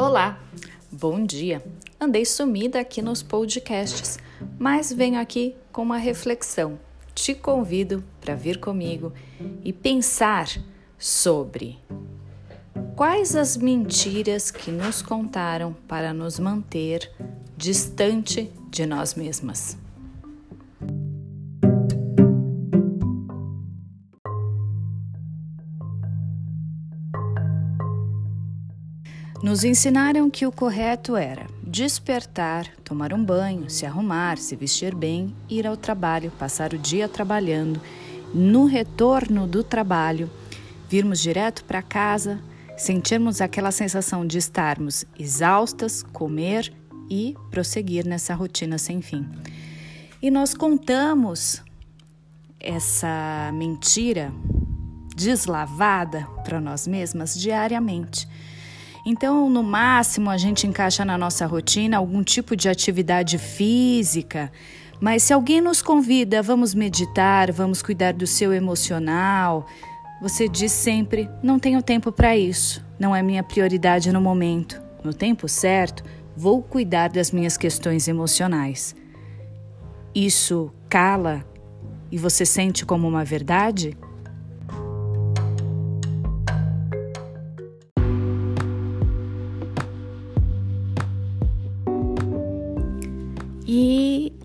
Olá, bom dia. Andei sumida aqui nos podcasts, mas venho aqui com uma reflexão. Te convido para vir comigo e pensar sobre quais as mentiras que nos contaram para nos manter distante de nós mesmas. Nos ensinaram que o correto era despertar, tomar um banho, se arrumar, se vestir bem, ir ao trabalho, passar o dia trabalhando. No retorno do trabalho, virmos direto para casa, sentirmos aquela sensação de estarmos exaustas, comer e prosseguir nessa rotina sem fim. E nós contamos essa mentira deslavada para nós mesmas diariamente. Então, no máximo, a gente encaixa na nossa rotina algum tipo de atividade física. Mas se alguém nos convida, vamos meditar, vamos cuidar do seu emocional, você diz sempre: não tenho tempo para isso, não é minha prioridade no momento. No tempo certo, vou cuidar das minhas questões emocionais. Isso cala e você sente como uma verdade?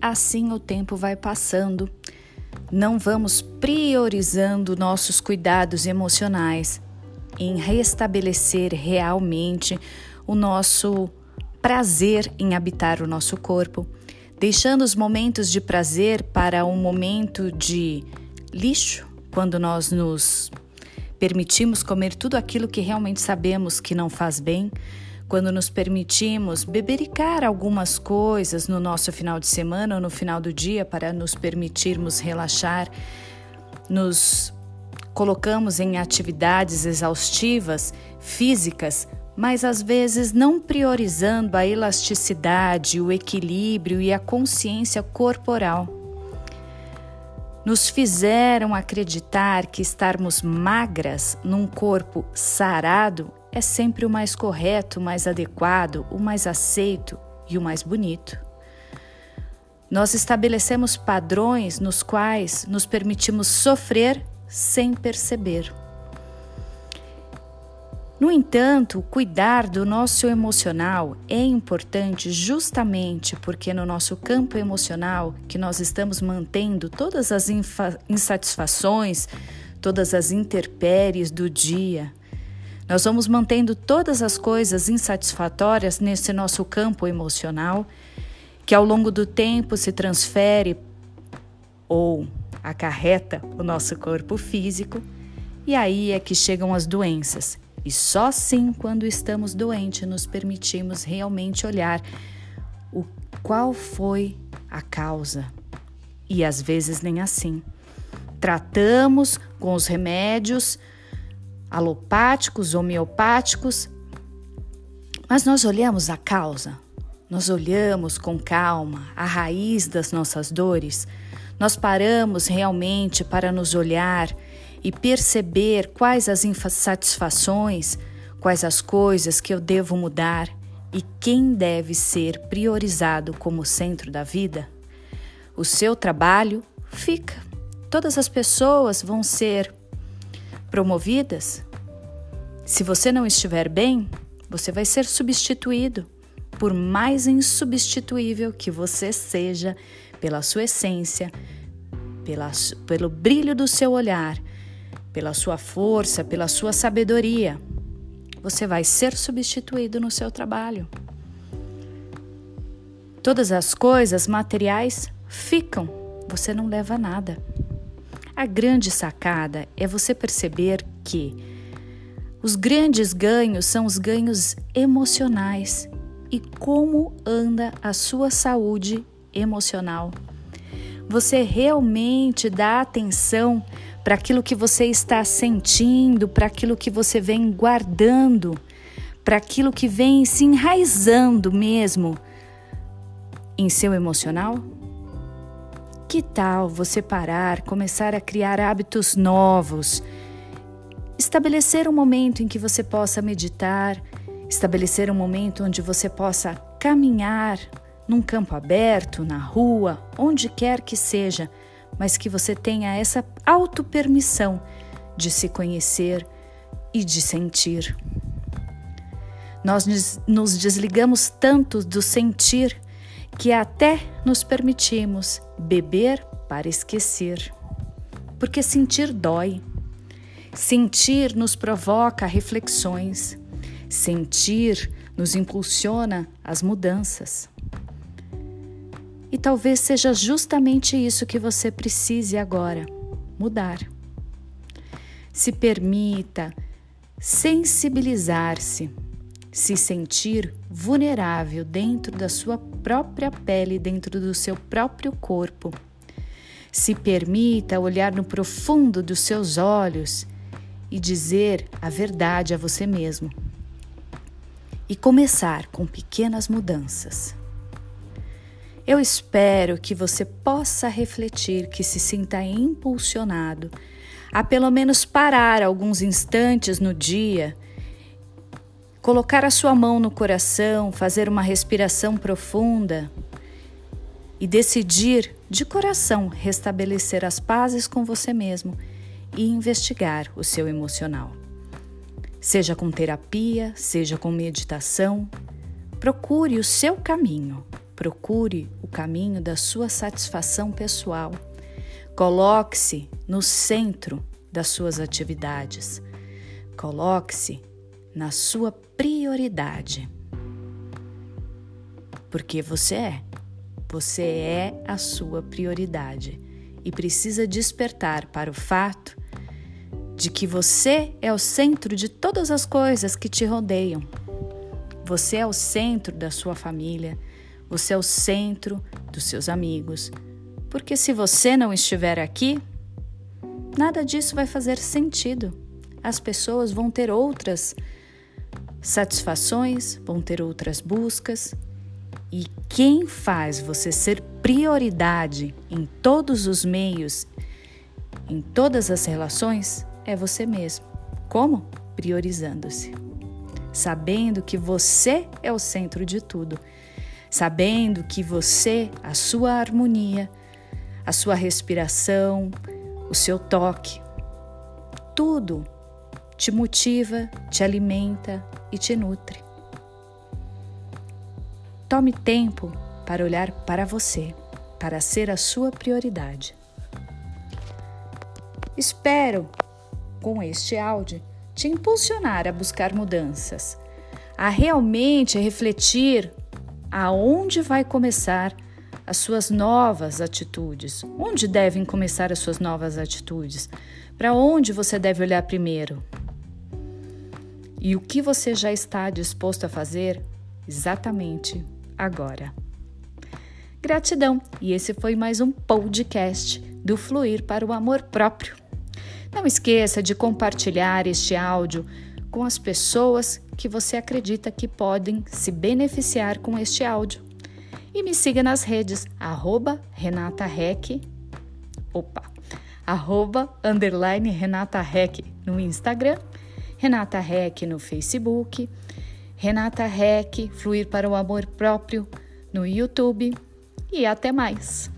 Assim o tempo vai passando. Não vamos priorizando nossos cuidados emocionais em restabelecer realmente o nosso prazer em habitar o nosso corpo, deixando os momentos de prazer para um momento de lixo, quando nós nos permitimos comer tudo aquilo que realmente sabemos que não faz bem, quando nos permitimos bebericar algumas coisas no nosso final de semana ou no final do dia para nos permitirmos relaxar, nos colocamos em atividades exaustivas, físicas, mas às vezes não priorizando a elasticidade, o equilíbrio e a consciência corporal. Nos fizeram acreditar que estarmos magras num corpo sarado é sempre o mais correto, o mais adequado, o mais aceito e o mais bonito. Nós estabelecemos padrões nos quais nos permitimos sofrer sem perceber. No entanto, cuidar do nosso emocional é importante justamente porque no nosso campo emocional que nós estamos mantendo todas as insatisfações, todas as intempéries do dia, nós vamos mantendo todas as coisas insatisfatórias nesse nosso campo emocional, que ao longo do tempo se transfere ou acarreta o nosso corpo físico, e aí é que chegam as doenças. E só sim quando estamos doentes nos permitimos realmente olhar o qual foi a causa. E às vezes nem assim. Tratamos com os remédios, alopáticos, homeopáticos, mas nós olhamos a causa, nós olhamos com calma a raiz das nossas dores, nós paramos realmente para nos olhar e perceber quais as insatisfações, quais as coisas que eu devo mudar e quem deve ser priorizado como centro da vida? O seu trabalho fica. Todas as pessoas vão ser promovidas, se você não estiver bem, você vai ser substituído, por mais insubstituível que você seja, pela sua essência, pela, pelo brilho do seu olhar, pela sua força, pela sua sabedoria. Você vai ser substituído no seu trabalho. Todas as coisas materiais ficam, você não leva nada. A grande sacada é você perceber que os grandes ganhos são os ganhos emocionais e como anda a sua saúde emocional. Você realmente dá atenção para aquilo que você está sentindo, para aquilo que você vem guardando, para aquilo que vem se enraizando mesmo em seu emocional? Que tal você parar, começar a criar hábitos novos? Estabelecer um momento em que você possa meditar, Estabelecer um momento onde você possa caminhar num campo aberto, na rua, onde quer que seja, mas que você tenha essa autopermissão de se conhecer e de sentir. Nós nos desligamos tanto do sentir que até nos permitimos beber para esquecer. Porque sentir dói. Sentir nos provoca reflexões. Sentir nos impulsiona às mudanças. E talvez seja justamente isso que você precise agora: mudar. Se permita sensibilizar-se, se sentir vulnerável dentro da sua própria pele, dentro do seu próprio corpo. Se permita olhar no profundo dos seus olhos e dizer a verdade a você mesmo. E começar com pequenas mudanças. Eu espero que você possa refletir, que se sinta impulsionado a pelo menos parar alguns instantes no dia, colocar a sua mão no coração, fazer uma respiração profunda e decidir de coração restabelecer as pazes com você mesmo e investigar o seu emocional. Seja com terapia, seja com meditação, procure o seu caminho. Procure o caminho da sua satisfação pessoal. Coloque-se no centro das suas atividades. Coloque-se na sua prioridade. Porque você é. Você é a sua prioridade e precisa despertar para o fato de que você é o centro de todas as coisas que te rodeiam. Você é o centro da sua família, você é o centro dos seus amigos. Porque se você não estiver aqui, nada disso vai fazer sentido. As pessoas vão ter outras satisfações, vão ter outras buscas. E quem faz você ser prioridade em todos os meios, em todas as relações, é você mesmo. Como? Priorizando-se. Sabendo que você é o centro de tudo sabendo que você, a sua harmonia, a sua respiração, o seu toque, tudo te motiva, te alimenta e te nutre. Tome tempo para olhar para você, para ser a sua prioridade. Espero, com este áudio, te impulsionar a buscar mudanças, a realmente refletir aonde vai começar as suas novas atitudes? Onde devem começar as suas novas atitudes? Para onde você deve olhar primeiro? E o que você já está disposto a fazer exatamente agora? Gratidão! E esse foi mais um podcast do Fluir para o Amor Próprio. Não esqueça de compartilhar este áudio com as pessoas que você acredita que podem se beneficiar com este áudio. E me siga nas redes, arroba Renata Rec, opa, arroba, underline Renata Rec no Instagram, Renata Rec no Facebook, Renata Rec, Fluir para o Amor Próprio no YouTube e até mais!